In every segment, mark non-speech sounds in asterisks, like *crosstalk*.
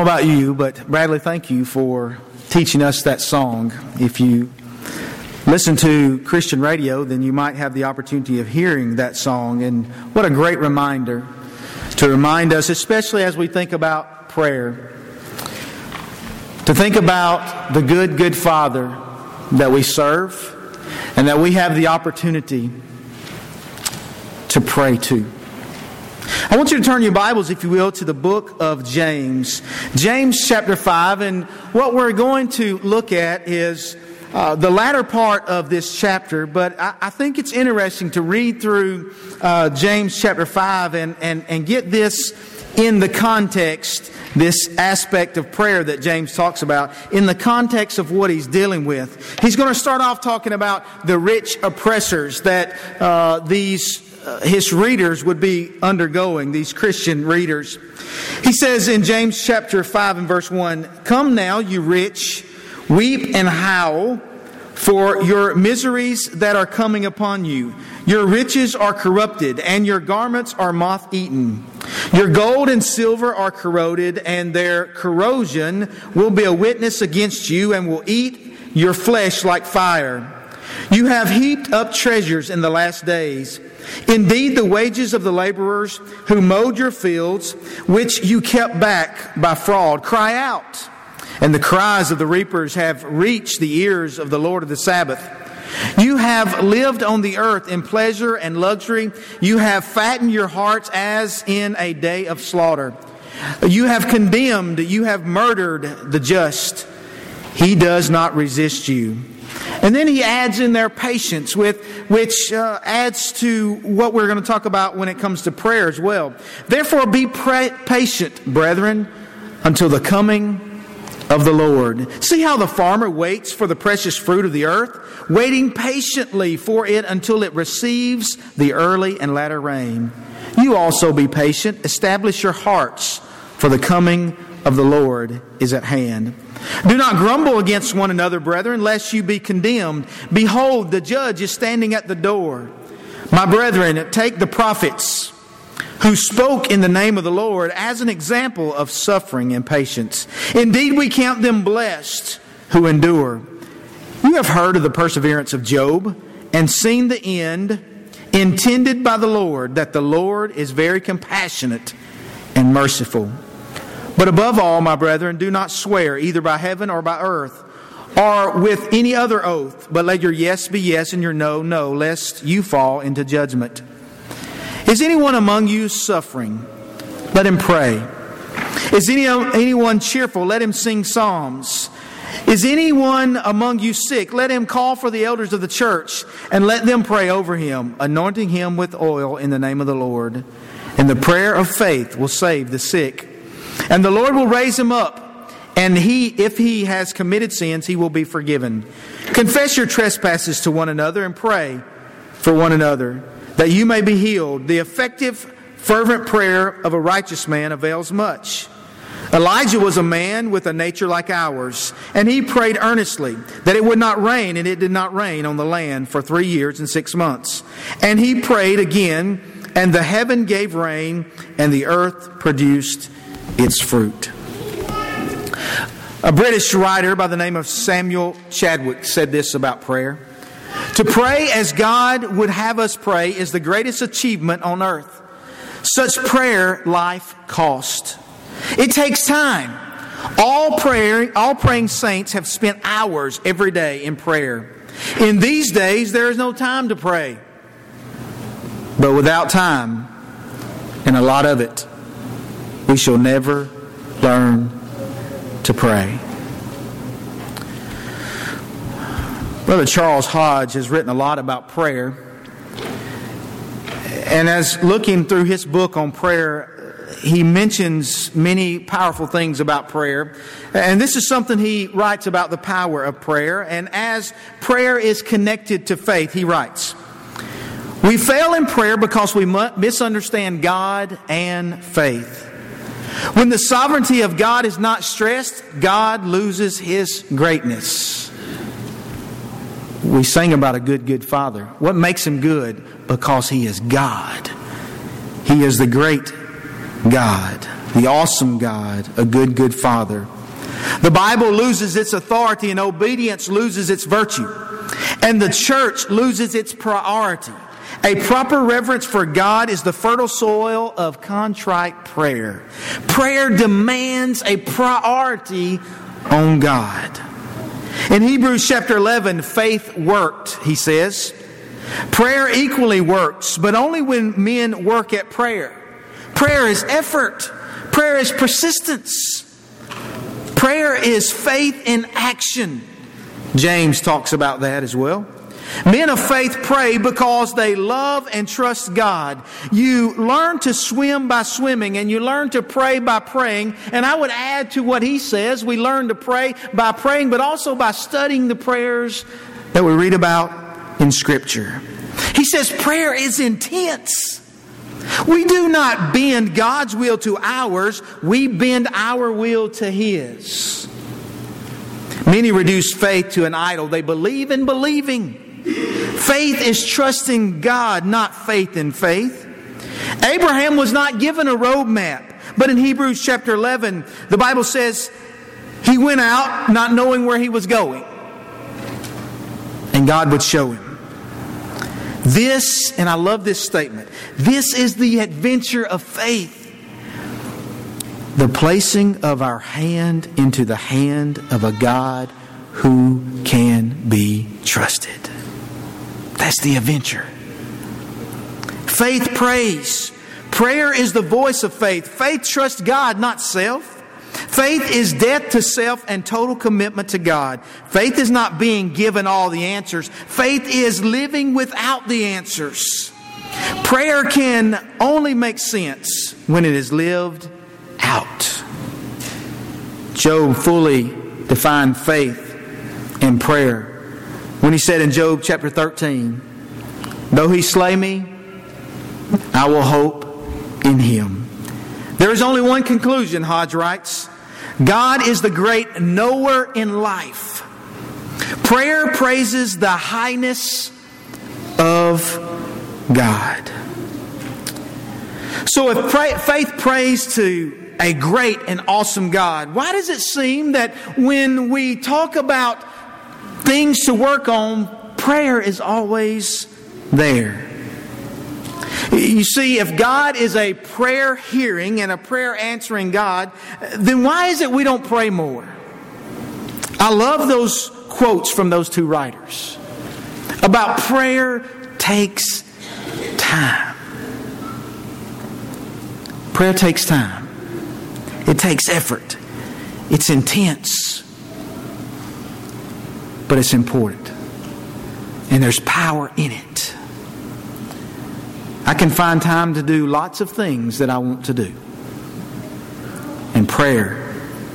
know about you, but Bradley, thank you for teaching us that song. If you listen to Christian radio, then you might have the opportunity of hearing that song. And what a great reminder to remind us, especially as we think about prayer, to think about the good, good Father that we serve and that we have the opportunity to pray to. I want you to turn your Bibles, if you will, to the book of James. James chapter 5. And what we're going to look at is uh, the latter part of this chapter, but I, I think it's interesting to read through uh, James chapter 5 and, and, and get this in the context, this aspect of prayer that James talks about, in the context of what he's dealing with. He's going to start off talking about the rich oppressors that uh, these Uh, his readers would be undergoing, these Christian readers. He says in James chapter 5 and verse 1 Come now, you rich, weep and howl for your miseries that are coming upon you. Your riches are corrupted, and your garments are moth eaten. Your gold and silver are corroded, and their corrosion will be a witness against you and will eat your flesh like fire. You have heaped up treasures in the last days. Indeed, the wages of the laborers who mowed your fields, which you kept back by fraud, cry out. And the cries of the reapers have reached the ears of the Lord of the Sabbath. You have lived on the earth in pleasure and luxury. You have fattened your hearts as in a day of slaughter. You have condemned, you have murdered the just. He does not resist you. And then he adds in there patience, with, which uh, adds to what we're going to talk about when it comes to prayer as well. Therefore, be patient, brethren, until the coming of the Lord. See how the farmer waits for the precious fruit of the earth, waiting patiently for it until it receives the early and latter rain. You also be patient, establish your hearts, for the coming of the Lord is at hand. Do not grumble against one another, brethren, lest you be condemned. Behold, the judge is standing at the door. My brethren, take the prophets who spoke in the name of the Lord as an example of suffering and patience. Indeed, we count them blessed who endure. You have heard of the perseverance of Job and seen the end intended by the Lord, that the Lord is very compassionate and merciful. But above all, my brethren, do not swear either by heaven or by earth or with any other oath, but let your yes be yes and your no, no, lest you fall into judgment. Is anyone among you suffering? Let him pray. Is any, anyone cheerful? Let him sing psalms. Is anyone among you sick? Let him call for the elders of the church and let them pray over him, anointing him with oil in the name of the Lord. And the prayer of faith will save the sick and the Lord will raise him up. And he, if he has committed sins, he will be forgiven. Confess your trespasses to one another and pray for one another that you may be healed. The effective, fervent prayer of a righteous man avails much. Elijah was a man with a nature like ours, and he prayed earnestly that it would not rain, and it did not rain on the land for three years and six months. And he prayed again, and the heaven gave rain, and the earth produced its fruit. A British writer by the name of Samuel Chadwick said this about prayer. To pray as God would have us pray is the greatest achievement on earth. Such prayer life cost. It takes time. All prayer, all praying saints have spent hours every day in prayer. In these days, there is no time to pray. But without time, and a lot of it, we shall never learn to pray. Brother Charles Hodge has written a lot about prayer. And as looking through his book on prayer, he mentions many powerful things about prayer. And this is something he writes about the power of prayer. And as prayer is connected to faith, he writes, We fail in prayer because we misunderstand God and faith. When the sovereignty of God is not stressed, God loses his greatness. We sing about a good, good Father. What makes him good? Because he is God. He is the great God. the awesome God, a good, good Father. The Bible loses its authority and obedience loses its virtue. And the church loses its priority. A proper reverence for God is the fertile soil of contrite prayer. Prayer demands a priority on God. In Hebrews chapter 11, faith worked, he says. Prayer equally works, but only when men work at prayer. Prayer is effort. Prayer is persistence. Prayer is faith in action. James talks about that as well. Men of faith pray because they love and trust God. You learn to swim by swimming and you learn to pray by praying. And I would add to what he says, we learn to pray by praying, but also by studying the prayers that we read about in Scripture. He says prayer is intense. We do not bend God's will to ours, we bend our will to His. Many reduce faith to an idol. They believe in believing. Faith is trusting God, not faith in faith. Abraham was not given a roadmap, but in Hebrews chapter 11, the Bible says he went out not knowing where he was going, and God would show him. This, and I love this statement, this is the adventure of faith. The placing of our hand into the hand of a God who can be trusted. That's the adventure. Faith prays. Prayer is the voice of faith. Faith trusts God, not self. Faith is death to self and total commitment to God. Faith is not being given all the answers. Faith is living without the answers. Prayer can only make sense when it is lived out. Job fully defined faith and prayer when he said in Job chapter 13, Though he slay me, I will hope in him. There is only one conclusion, Hodge writes God is the great knower in life. Prayer praises the highness of God. So if pray, faith prays to a great and awesome God, why does it seem that when we talk about things to work on, prayer is always there. You see, if God is a prayer hearing and a prayer answering God, then why is it we don't pray more? I love those quotes from those two writers about prayer takes time. Prayer takes time, it takes effort, it's intense but it's important. And there's power in it. I can find time to do lots of things that I want to do. And prayer,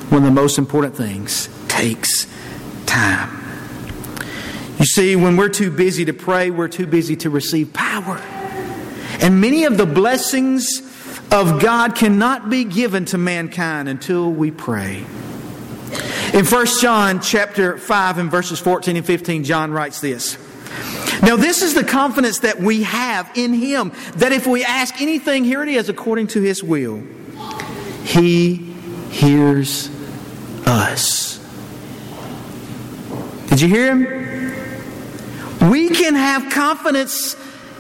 one of the most important things, takes time. You see, when we're too busy to pray, we're too busy to receive power. And many of the blessings of God cannot be given to mankind until we pray. In 1 John chapter 5 and verses 14 and 15, John writes this. Now, this is the confidence that we have in Him that if we ask anything, here it is, according to His will, He hears us. Did you hear Him? We can have confidence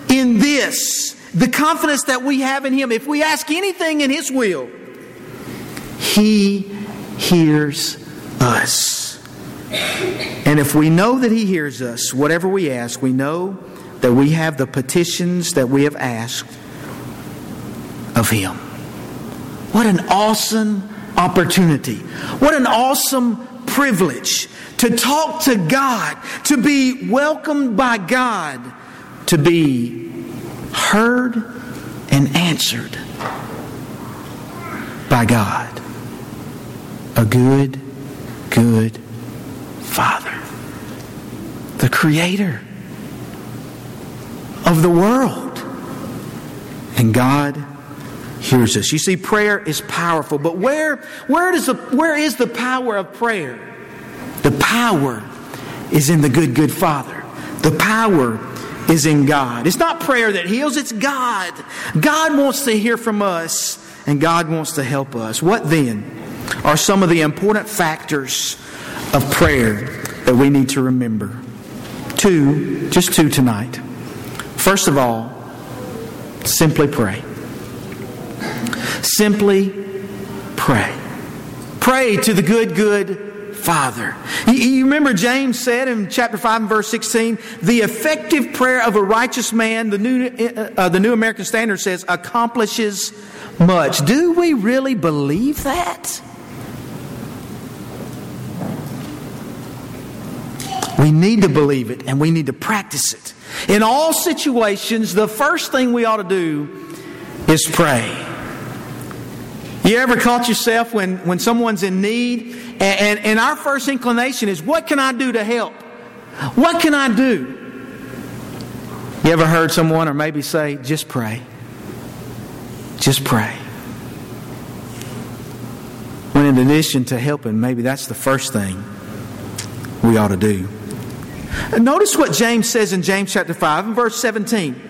in this the confidence that we have in Him. If we ask anything in His will, He hears us. And if we know that He hears us, whatever we ask, we know that we have the petitions that we have asked of Him. What an awesome opportunity. What an awesome privilege to talk to God, to be welcomed by God, to be heard and answered by God. A good good Father, the Creator of the world. And God hears us. You see, prayer is powerful, but where, where, does the, where is the power of prayer? The power is in the good, good Father. The power is in God. It's not prayer that heals, it's God. God wants to hear from us and God wants to help us. What then are some of the important factors of prayer that we need to remember? Two, just two tonight. First of all, simply pray. Simply pray. Pray to the good, good Father. You remember James said in chapter 5 and verse 16, the effective prayer of a righteous man, the New, uh, uh, the New American Standard says, accomplishes much. Do we really believe that? We need to believe it and we need to practice it. In all situations, the first thing we ought to do is pray. You ever caught yourself when, when someone's in need and, and, and our first inclination is, what can I do to help? What can I do? You ever heard someone or maybe say, just pray? Just pray. When in addition to helping, maybe that's the first thing we ought to do. Notice what James says in James chapter 5 and verse 17.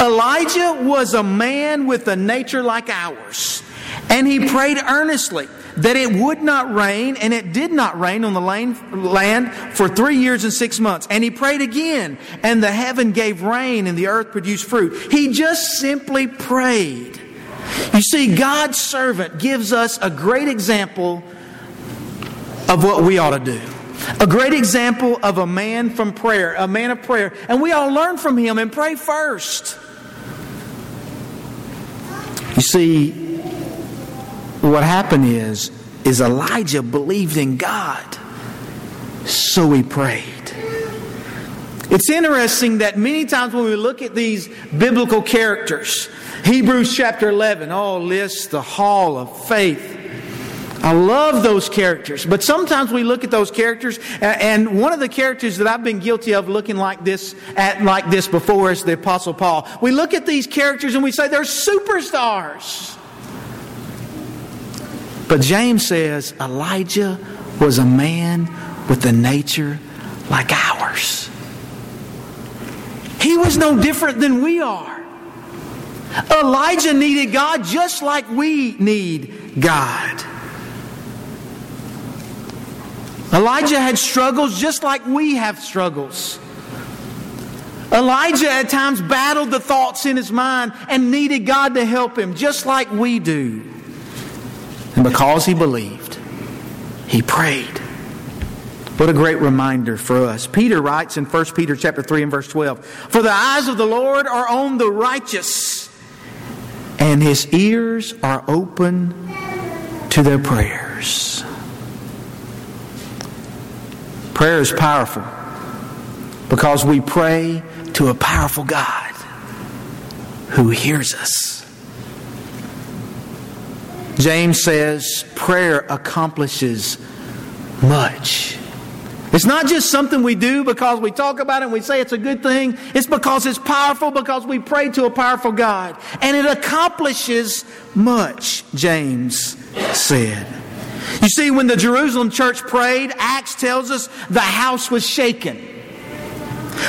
Elijah was a man with a nature like ours, and he prayed earnestly that it would not rain, and it did not rain on the land for three years and six months. And he prayed again, and the heaven gave rain, and the earth produced fruit. He just simply prayed. You see, God's servant gives us a great example of what we ought to do. A great example of a man from prayer, a man of prayer. And we all learn from him and pray first. You see, what happened is, is Elijah believed in God, so he prayed. It's interesting that many times when we look at these biblical characters, Hebrews chapter 11, oh, lists the hall of faith. I love those characters, but sometimes we look at those characters, and one of the characters that I've been guilty of looking like this at like this before is the Apostle Paul. We look at these characters and we say they're superstars. But James says Elijah was a man with a nature like ours. He was no different than we are. Elijah needed God just like we need God. Elijah had struggles just like we have struggles. Elijah at times battled the thoughts in his mind and needed God to help him just like we do. And because he believed, he prayed. What a great reminder for us. Peter writes in 1 Peter chapter 3 and verse 12, For the eyes of the Lord are on the righteous, and his ears are open to their prayers. Prayer is powerful because we pray to a powerful God who hears us. James says prayer accomplishes much. It's not just something we do because we talk about it and we say it's a good thing. It's because it's powerful because we pray to a powerful God. And it accomplishes much, James said. You see, when the Jerusalem church prayed, Acts tells us the house was shaken.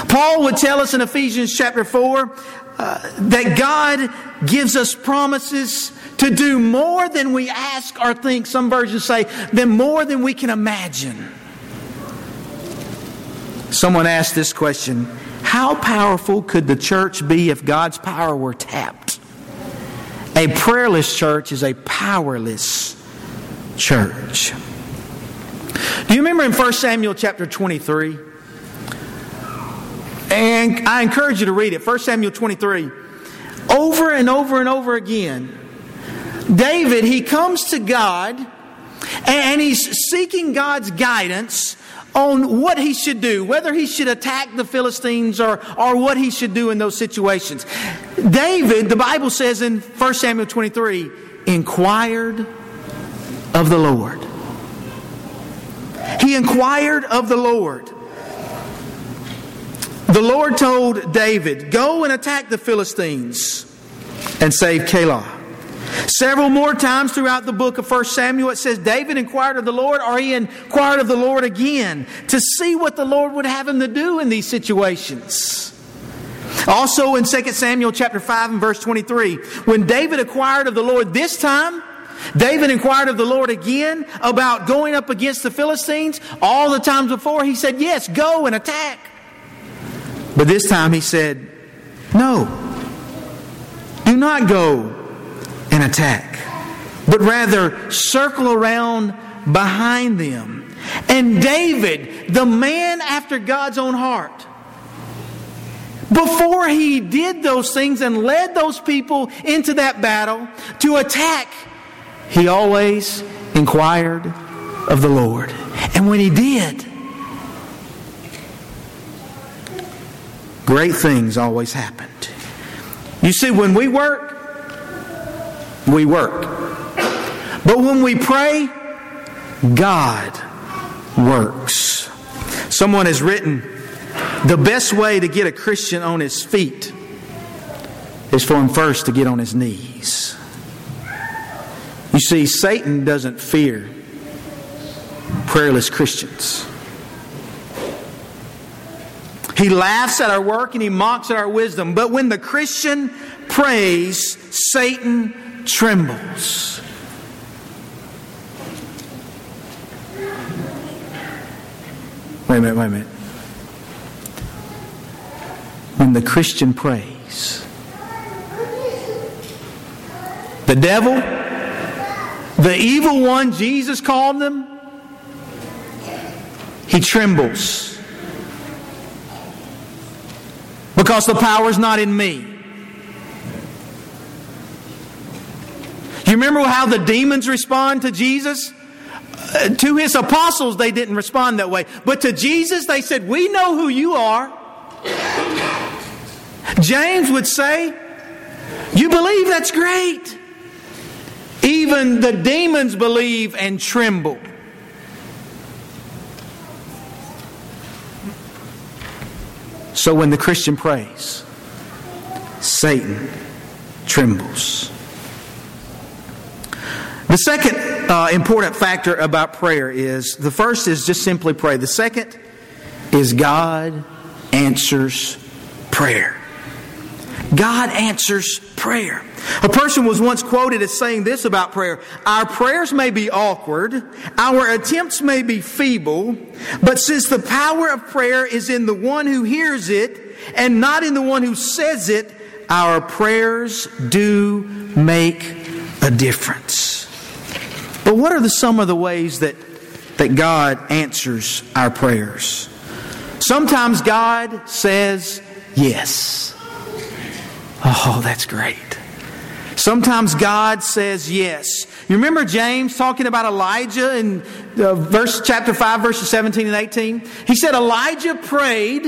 Paul would tell us in Ephesians chapter 4 uh, that God gives us promises to do more than we ask or think. Some versions say, than more than we can imagine. Someone asked this question How powerful could the church be if God's power were tapped? A prayerless church is a powerless church. Do you remember in 1 Samuel chapter 23? And I encourage you to read it. 1 Samuel 23. Over and over and over again, David, he comes to God and he's seeking God's guidance on what he should do, whether he should attack the Philistines or, or what he should do in those situations. David, the Bible says in 1 Samuel 23, inquired of the Lord. He inquired of the Lord. The Lord told David, Go and attack the Philistines and save Keilah. Several more times throughout the book of 1 Samuel, it says David inquired of the Lord, or he inquired of the Lord again to see what the Lord would have him to do in these situations. Also in 2 Samuel chapter 5 and verse 23, when David acquired of the Lord this time, David inquired of the Lord again about going up against the Philistines. All the times before, he said, Yes, go and attack. But this time he said, No, do not go and attack, but rather circle around behind them. And David, the man after God's own heart, before he did those things and led those people into that battle to attack, he always inquired of the Lord. And when he did, great things always happened. You see, when we work, we work. But when we pray, God works. Someone has written the best way to get a Christian on his feet is for him first to get on his knees. You see, Satan doesn't fear prayerless Christians. He laughs at our work and he mocks at our wisdom. But when the Christian prays, Satan trembles. Wait a minute, wait a minute. When the Christian prays, the devil, the evil one, Jesus called them, he trembles. Because the power is not in me. You remember how the demons respond to Jesus? Uh, to his apostles, they didn't respond that way. But to Jesus, they said, We know who you are. James would say, You believe? That's great. Even the demons believe and tremble. So when the Christian prays, Satan trembles. The second uh, important factor about prayer is the first is just simply pray. The second is God answers prayer. God answers prayer. A person was once quoted as saying this about prayer Our prayers may be awkward, our attempts may be feeble, but since the power of prayer is in the one who hears it and not in the one who says it, our prayers do make a difference. But what are the, some of the ways that, that God answers our prayers? Sometimes God says yes. Oh, that's great. Sometimes God says yes. You remember James talking about Elijah in uh, verse chapter 5 verses 17 and 18? He said Elijah prayed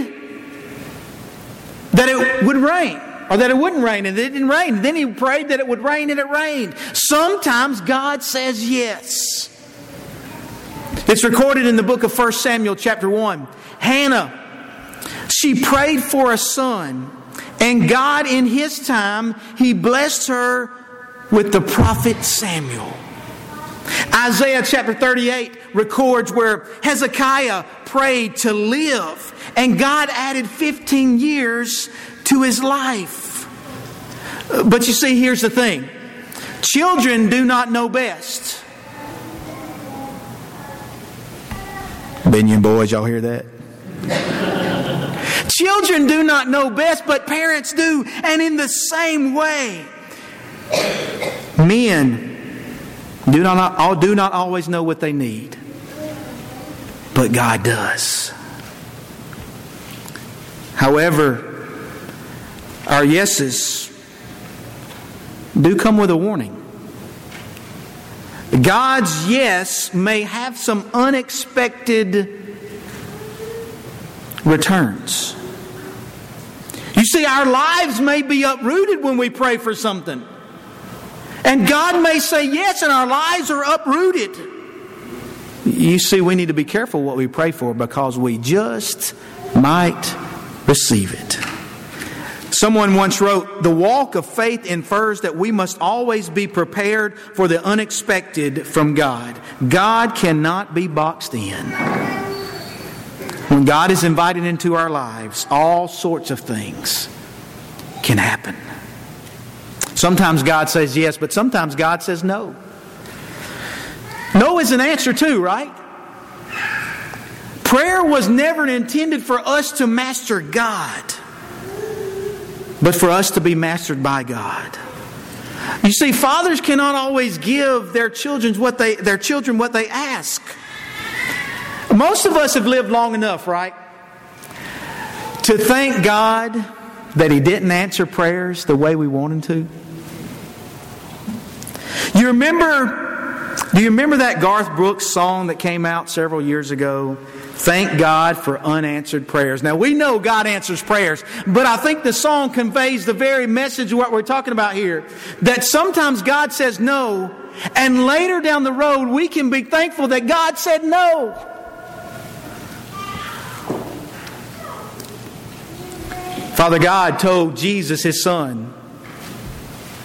that it would rain or that it wouldn't rain, and it didn't rain. Then he prayed that it would rain, and it rained. Sometimes God says yes. It's recorded in the book of 1 Samuel, chapter 1. Hannah, she prayed for a son, and God, in his time, he blessed her with the prophet Samuel. Isaiah chapter 38 records where Hezekiah prayed to live, and God added 15 years to his life. But you see, here's the thing children do not know best. Binion boys, y'all hear that? Children do not know best, but parents do. And in the same way, men do not, do not always know what they need, but God does. However, our yeses do come with a warning. God's yes may have some unexpected returns. You see, our lives may be uprooted when we pray for something. And God may say yes, and our lives are uprooted. You see, we need to be careful what we pray for because we just might receive it. Someone once wrote, The walk of faith infers that we must always be prepared for the unexpected from God. God cannot be boxed in. When God is invited into our lives, all sorts of things can happen. Sometimes God says yes, but sometimes God says no. No is an answer too, right? Prayer was never intended for us to master God, but for us to be mastered by God. You see, fathers cannot always give their children what they, their children what they ask. Most of us have lived long enough, right? To thank God that He didn't answer prayers the way we want Him to. You remember, do you remember that Garth Brooks song that came out several years ago? Thank God for unanswered prayers. Now we know God answers prayers, but I think the song conveys the very message of what we're talking about here. That sometimes God says no, and later down the road we can be thankful that God said no. Father God told Jesus, his son,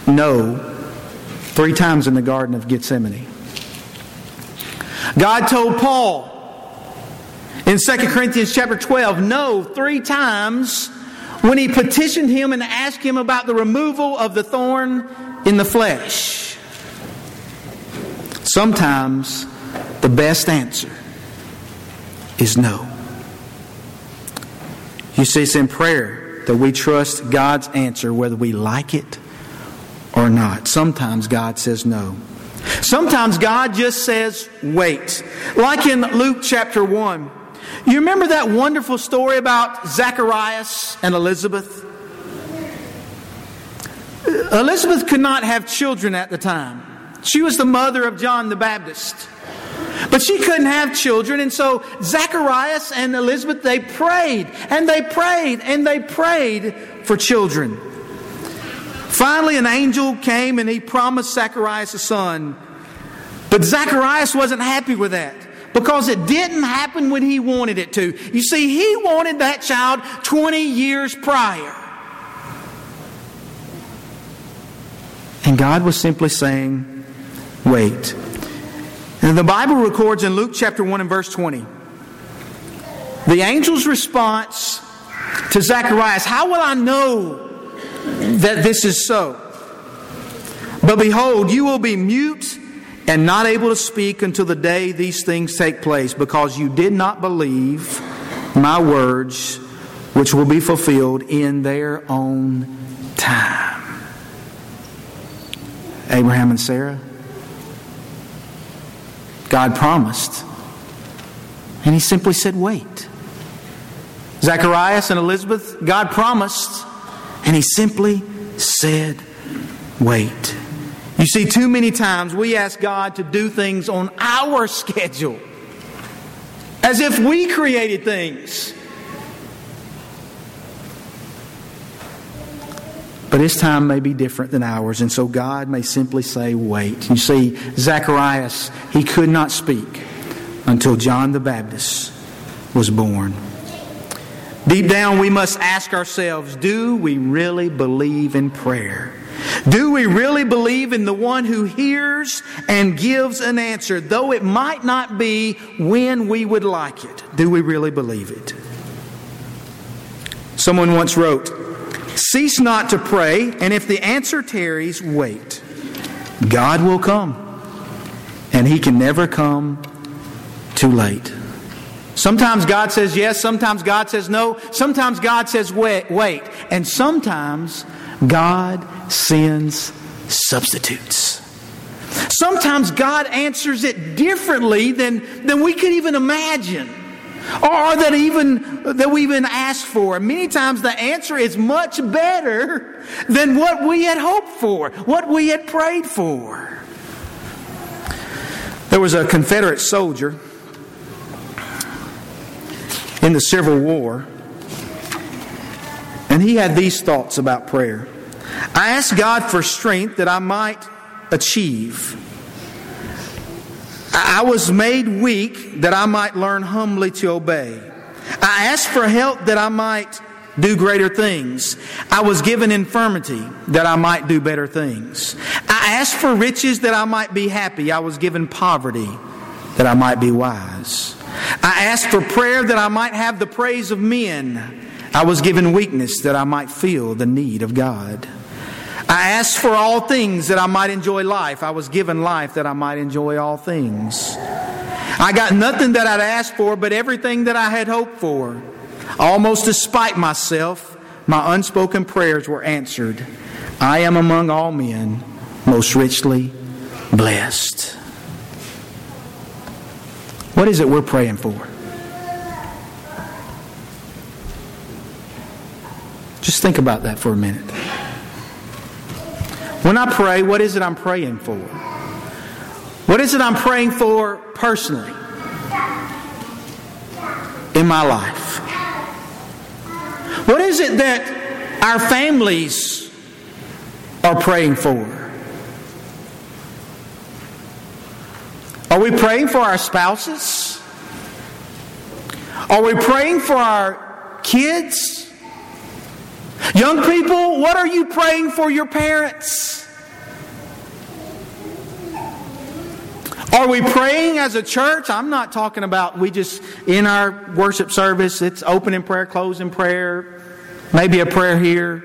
no, three times in the Garden of Gethsemane. God told Paul, in 2 Corinthians chapter 12, no, three times when he petitioned him and asked him about the removal of the thorn in the flesh. Sometimes the best answer is no. You see, it's in prayer that we trust God's answer whether we like it or not. Sometimes God says no. Sometimes God just says wait. Like in Luke chapter 1. You remember that wonderful story about Zacharias and Elizabeth? Elizabeth could not have children at the time. She was the mother of John the Baptist. But she couldn't have children, and so Zacharias and Elizabeth, they prayed, and they prayed, and they prayed for children. Finally, an angel came and he promised Zacharias a son. But Zacharias wasn't happy with that because it didn't happen when he wanted it to. You see, he wanted that child 20 years prior. And God was simply saying, wait. And the Bible records in Luke chapter 1 and verse 20 the angel's response to Zacharias How will I know that this is so? But behold, you will be mute and not able to speak until the day these things take place, because you did not believe my words, which will be fulfilled in their own time. Abraham and Sarah, God promised, and he simply said, Wait. Zacharias and Elizabeth, God promised, and he simply said, Wait. You see, too many times we ask God to do things on our *laughs* schedule, as if we created things. But his time may be different than ours, and so God may simply say, Wait. You see, Zacharias, he could not speak until John the Baptist was born. Deep down, we must ask ourselves do we really believe in prayer? Do we really believe in the one who hears and gives an answer, though it might not be when we would like it? Do we really believe it? Someone once wrote, Cease not to pray, and if the answer tarries, wait. God will come, and He can never come too late. Sometimes God says yes, sometimes God says no, sometimes God says wait, wait, and sometimes God sends substitutes. Sometimes God answers it differently than, than we could even imagine. Or that even that we even asked for. Many times the answer is much better than what we had hoped for, what we had prayed for. There was a Confederate soldier in the Civil War and he had these thoughts about prayer. I asked God for strength that I might achieve. I was made weak that I might learn humbly to obey. I asked for help that I might do greater things. I was given infirmity that I might do better things. I asked for riches that I might be happy. I was given poverty that I might be wise. I asked for prayer that I might have the praise of men. I was given weakness that I might feel the need of God. I asked for all things that I might enjoy life. I was given life that I might enjoy all things. I got nothing that I'd asked for, but everything that I had hoped for. Almost despite myself, my unspoken prayers were answered. I am among all men most richly blessed. What is it we're praying for? Just think about that for a minute. When I pray, what is it I'm praying for? What is it I'm praying for personally in my life? What is it that our families are praying for? Are we praying for our spouses? Are we praying for our kids? Young people, what are you praying for your parents? Are we praying as a church? I'm not talking about we just, in our worship service, it's open in prayer, close in prayer, maybe a prayer here.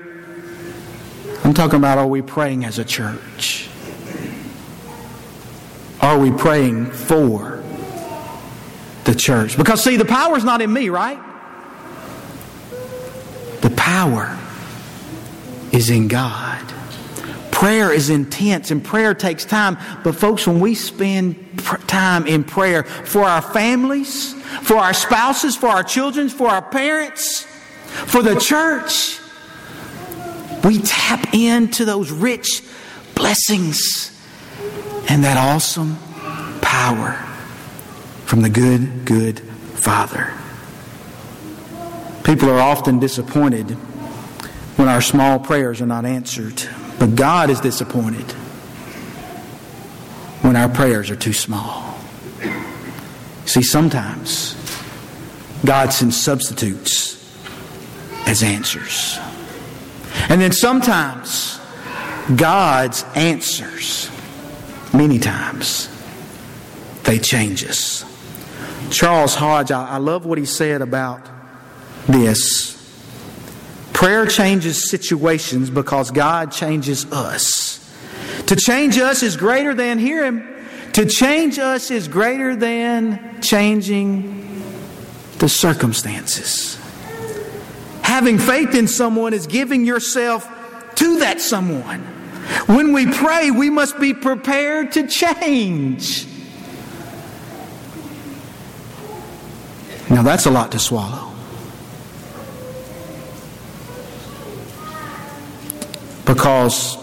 I'm talking about are we praying as a church? Are we praying for the church? Because, see, the power is not in me, right? The power is in God. Prayer is intense and prayer takes time. But, folks, when we spend time in prayer for our families, for our spouses, for our children, for our parents, for the church, we tap into those rich blessings and that awesome power from the good, good Father. People are often disappointed when our small prayers are not answered. But God is disappointed when our prayers are too small. See, sometimes God sends substitutes as answers. And then sometimes God's answers, many times, they change us. Charles Hodge, I, love what he said about this Prayer changes situations because God changes us. To change us is greater than, hear Him, to change us is greater than changing the circumstances. Having faith in someone is giving yourself to that someone. When we pray, we must be prepared to change. Now, that's a lot to swallow. Because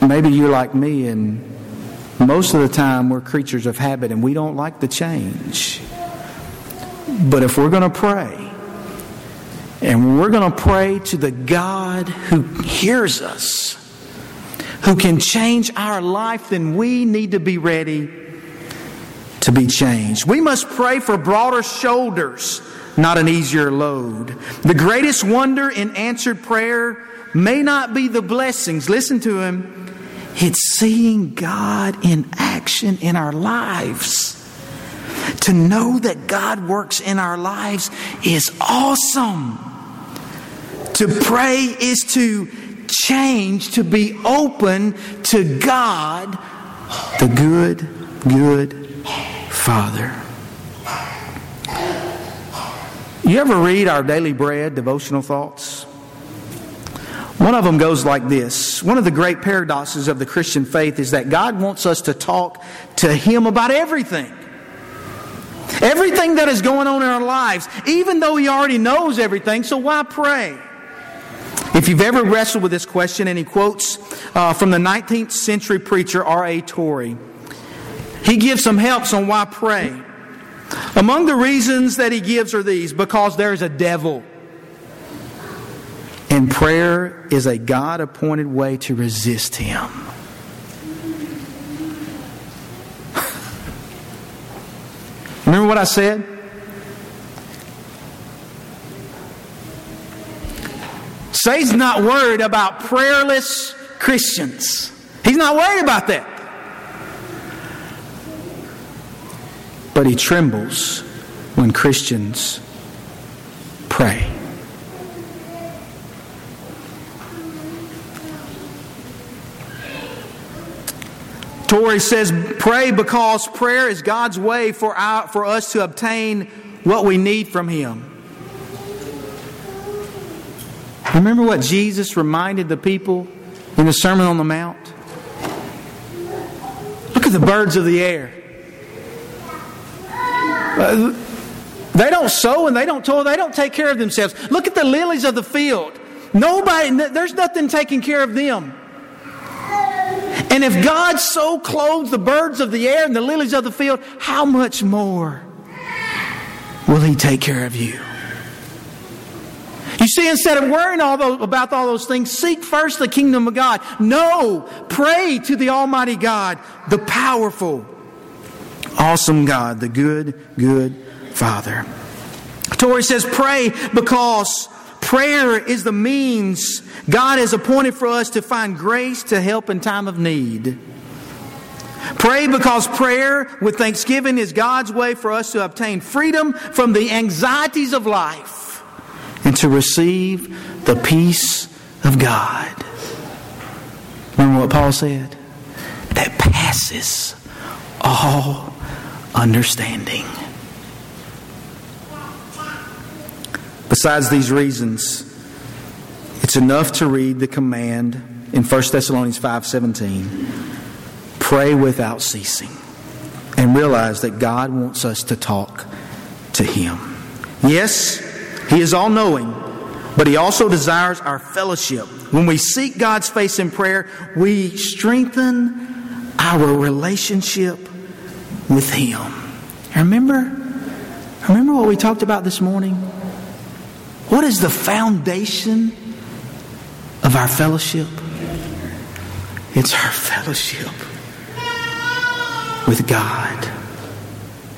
maybe you're like me, and most of the time we're creatures of habit and we don't like the change. But if we're going to pray, and we're going to pray to the God who hears us, who can change our life, then we need to be ready to be changed. We must pray for broader shoulders, not an easier load. The greatest wonder in answered prayer may not be the blessings, listen to him, it's seeing God in action in our lives. To know that God works in our lives is awesome. To pray is to change, to be open to God, the good, good Father. You ever read our daily bread devotional thoughts? One of them goes like this One of the great paradoxes of the Christian faith is that God wants us to talk to Him about everything. Everything that is going on in our lives, even though He already knows everything, so why pray? If you've ever wrestled with this question, and he quotes uh, from the 19th century preacher R.A. Torrey, he gives some helps on why pray. Among the reasons that he gives are these because there's a devil. And prayer is a God appointed way to resist Him. *laughs* Remember what I said? Satan's not worried about prayerless Christians. He's not worried about that. but he trembles when Christians pray. Torrey says, pray because prayer is God's way for, our, for us to obtain what we need from Him. Remember what Jesus reminded the people in the Sermon on the Mount? Look at the birds of the air. Uh, they don't sow and they don't toil, they don't take care of themselves. Look at the lilies of the field. Nobody, there's nothing taking care of them. And if God so clothes the birds of the air and the lilies of the field, how much more will He take care of you? You see, instead of worrying all those, about all those things, seek first the kingdom of God. No, pray to the Almighty God, the powerful, awesome God, the good, good Father. Torrey says, pray because prayer is the means God has appointed for us to find grace to help in time of need. Pray because prayer with thanksgiving is God's way for us to obtain freedom from the anxieties of life and to receive the peace of God. Remember what Paul said? That passes all understanding. Besides these reasons, it's enough to read the command in 1 Thessalonians 5:17. Pray without ceasing and realize that God wants us to talk to him. Yes, he is all knowing, but he also desires our fellowship. When we seek God's face in prayer, we strengthen our relationship with him. Remember? Remember what we talked about this morning? What is the foundation of our fellowship? It's our fellowship with God.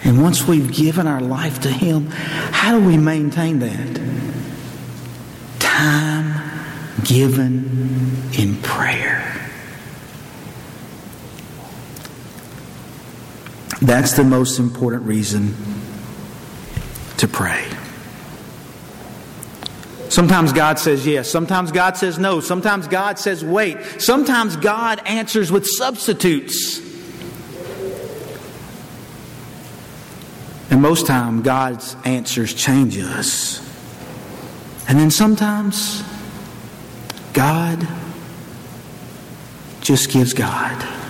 And once we've given our life to Him, how do we maintain that? Time given in prayer. That's the most important reason to pray. Sometimes God says yes. Sometimes God says no. Sometimes God says wait. Sometimes God answers with substitutes. And most time, God's answers change us. And then sometimes, God just gives God.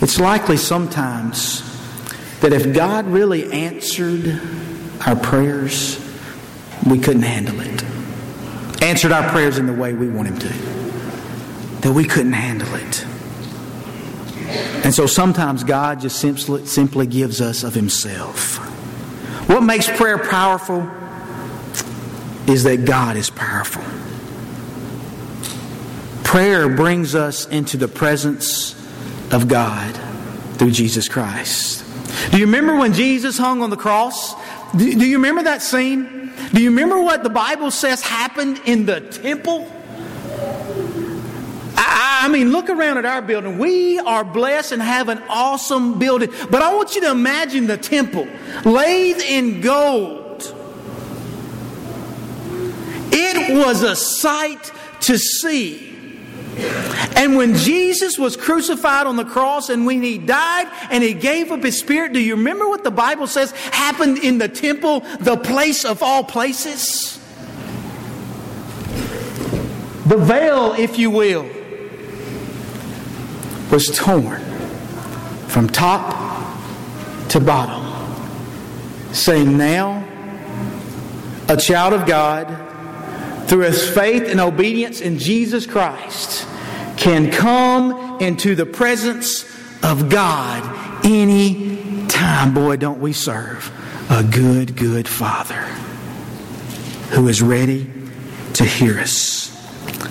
It's likely sometimes that if God really answered our prayers, we couldn't handle it. Answered our prayers in the way we want Him to. That we couldn't handle it. And so sometimes God just simply, simply gives us of Himself. What makes prayer powerful is that God is powerful. Prayer brings us into the presence of God through Jesus Christ. Do you remember when Jesus hung on the cross? Do you remember that scene? Do you remember what the Bible says happened in the temple? I, mean, look around at our building. We are blessed and have an awesome building. But I want you to imagine the temple laid in gold. It was a sight to see. And when Jesus was crucified on the cross and when he died and he gave up his spirit, do you remember what the Bible says happened in the temple, the place of all places? The veil, if you will, was torn from top to bottom, saying, Now, a child of God through his faith and obedience in Jesus Christ, can come into the presence of God any time. Boy, don't we serve a good, good Father who is ready to hear us.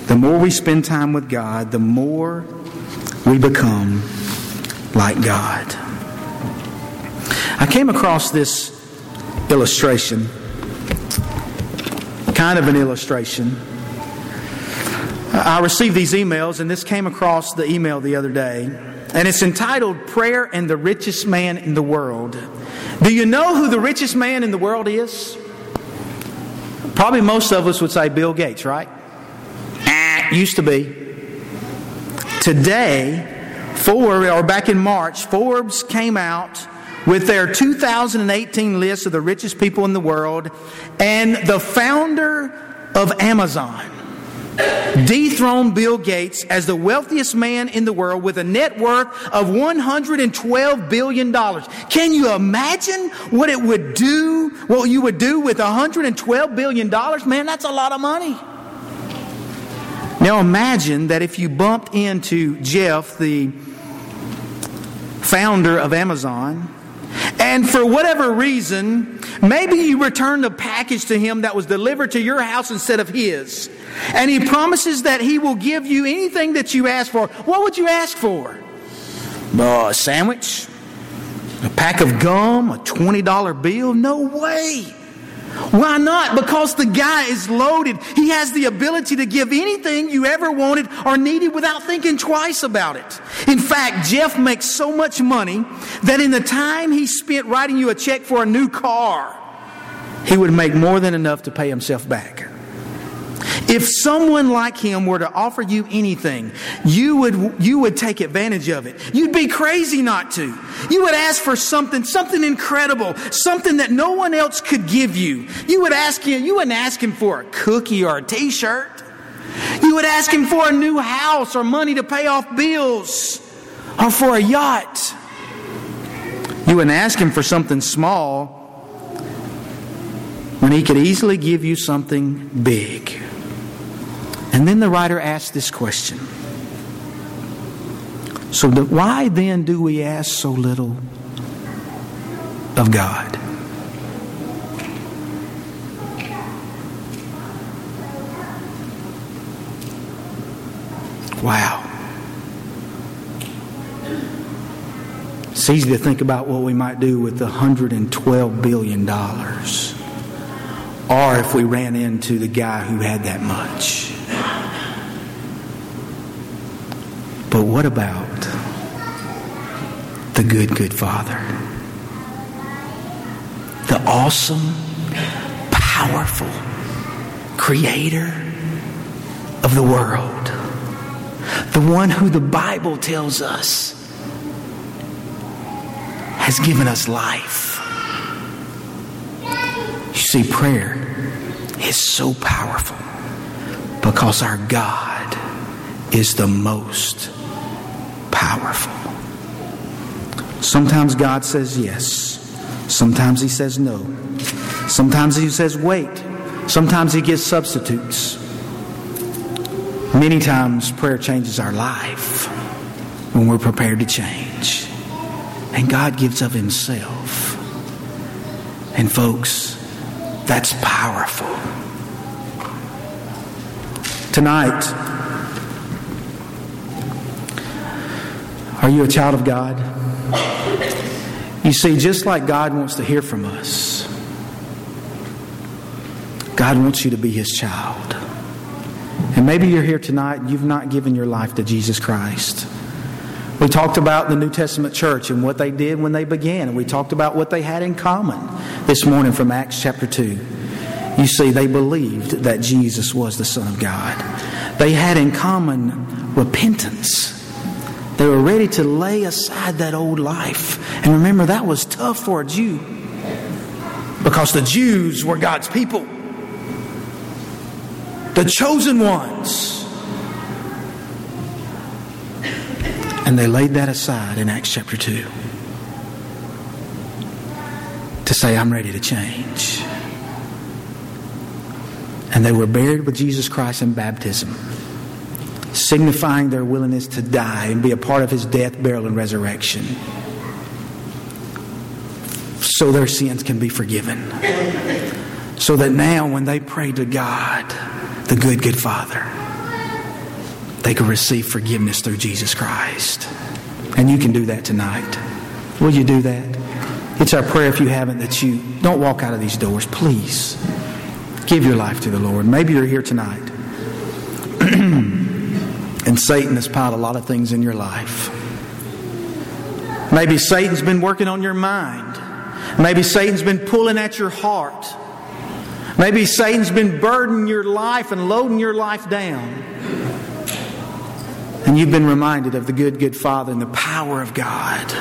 The more we spend time with God, the more we become like God. I came across this illustration kind of an illustration. I received these emails, and this came across the email the other day, and it's entitled Prayer and the Richest Man in the World. Do you know who the richest man in the world is? Probably most of us would say Bill Gates, right? Ah, used to be. Today, Forbes, or back in March, Forbes came out with their 2018 list of the richest people in the world, and the founder of Amazon dethroned Bill Gates as the wealthiest man in the world with a net worth of $112 billion. Can you imagine what it would do, what you would do with $112 billion? Man, that's a lot of money. Now imagine that if you bumped into Jeff, the founder of Amazon, and for whatever reason, maybe you returned a package to him that was delivered to your house instead of his. And he promises that he will give you anything that you ask for. What would you ask for? Uh, a sandwich? A pack of gum? A $20 bill? No way. Why not? Because the guy is loaded. He has the ability to give anything you ever wanted or needed without thinking twice about it. In fact, Jeff makes so much money that in the time he spent writing you a check for a new car, he would make more than enough to pay himself back. If someone like him were to offer you anything, you would, you would take advantage of it. You'd be crazy not to. You would ask for something, something incredible, something that no one else could give you. You would ask him, you wouldn't ask him for a cookie or a t-shirt. You would ask him for a new house or money to pay off bills or for a yacht. You wouldn't ask him for something small when he could easily give you something big. And then the writer asks this question So, the, why then do we ask so little of God? Wow. It's easy to think about what we might do with the $112 billion. Or if we ran into the guy who had that much. But what about the good, good Father? The awesome, powerful creator of the world. The one who the Bible tells us has given us life. You see, prayer is so powerful because our God is the most powerful. Sometimes God says yes. Sometimes He says no. Sometimes He says wait. Sometimes He gives substitutes. Many times prayer changes our life when we're prepared to change. And God gives of Himself. And folks, that's powerful. Tonight, Are you a child of God? You see, just like God wants to hear from us, God wants you to be His child. And maybe you're here tonight and you've not given your life to Jesus Christ. We talked about the New Testament church and what they did when they began, and we talked about what they had in common this morning from Acts chapter 2. You see, they believed that Jesus was the Son of God. They had in common repentance. They were ready to lay aside that old life. And remember, that was tough for a Jew because the Jews were God's people, the chosen ones. And they laid that aside in Acts chapter 2 to say, I'm ready to change. And they were buried with Jesus Christ in baptism signifying their willingness to die and be a part of his death, burial, and resurrection. So their sins can be forgiven. So that now, when they pray to God, the good, good Father, they can receive forgiveness through Jesus Christ. And you can do that tonight. Will you do that? It's our prayer if you haven't that you don't walk out of these doors. Please give your life to the Lord. Maybe you're here tonight. *clears throat* And Satan has piled a lot of things in your life. Maybe Satan's been working on your mind. Maybe Satan's been pulling at your heart. Maybe Satan's been burdening your life and loading your life down. And you've been reminded of the good, good Father and the power of God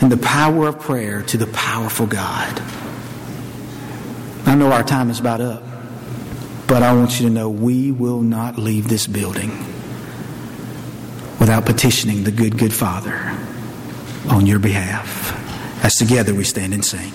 and the power of prayer to the powerful God. I know our time is about up, but I want you to know we will not leave this building without petitioning the good, good Father on your behalf. As together we stand and sing.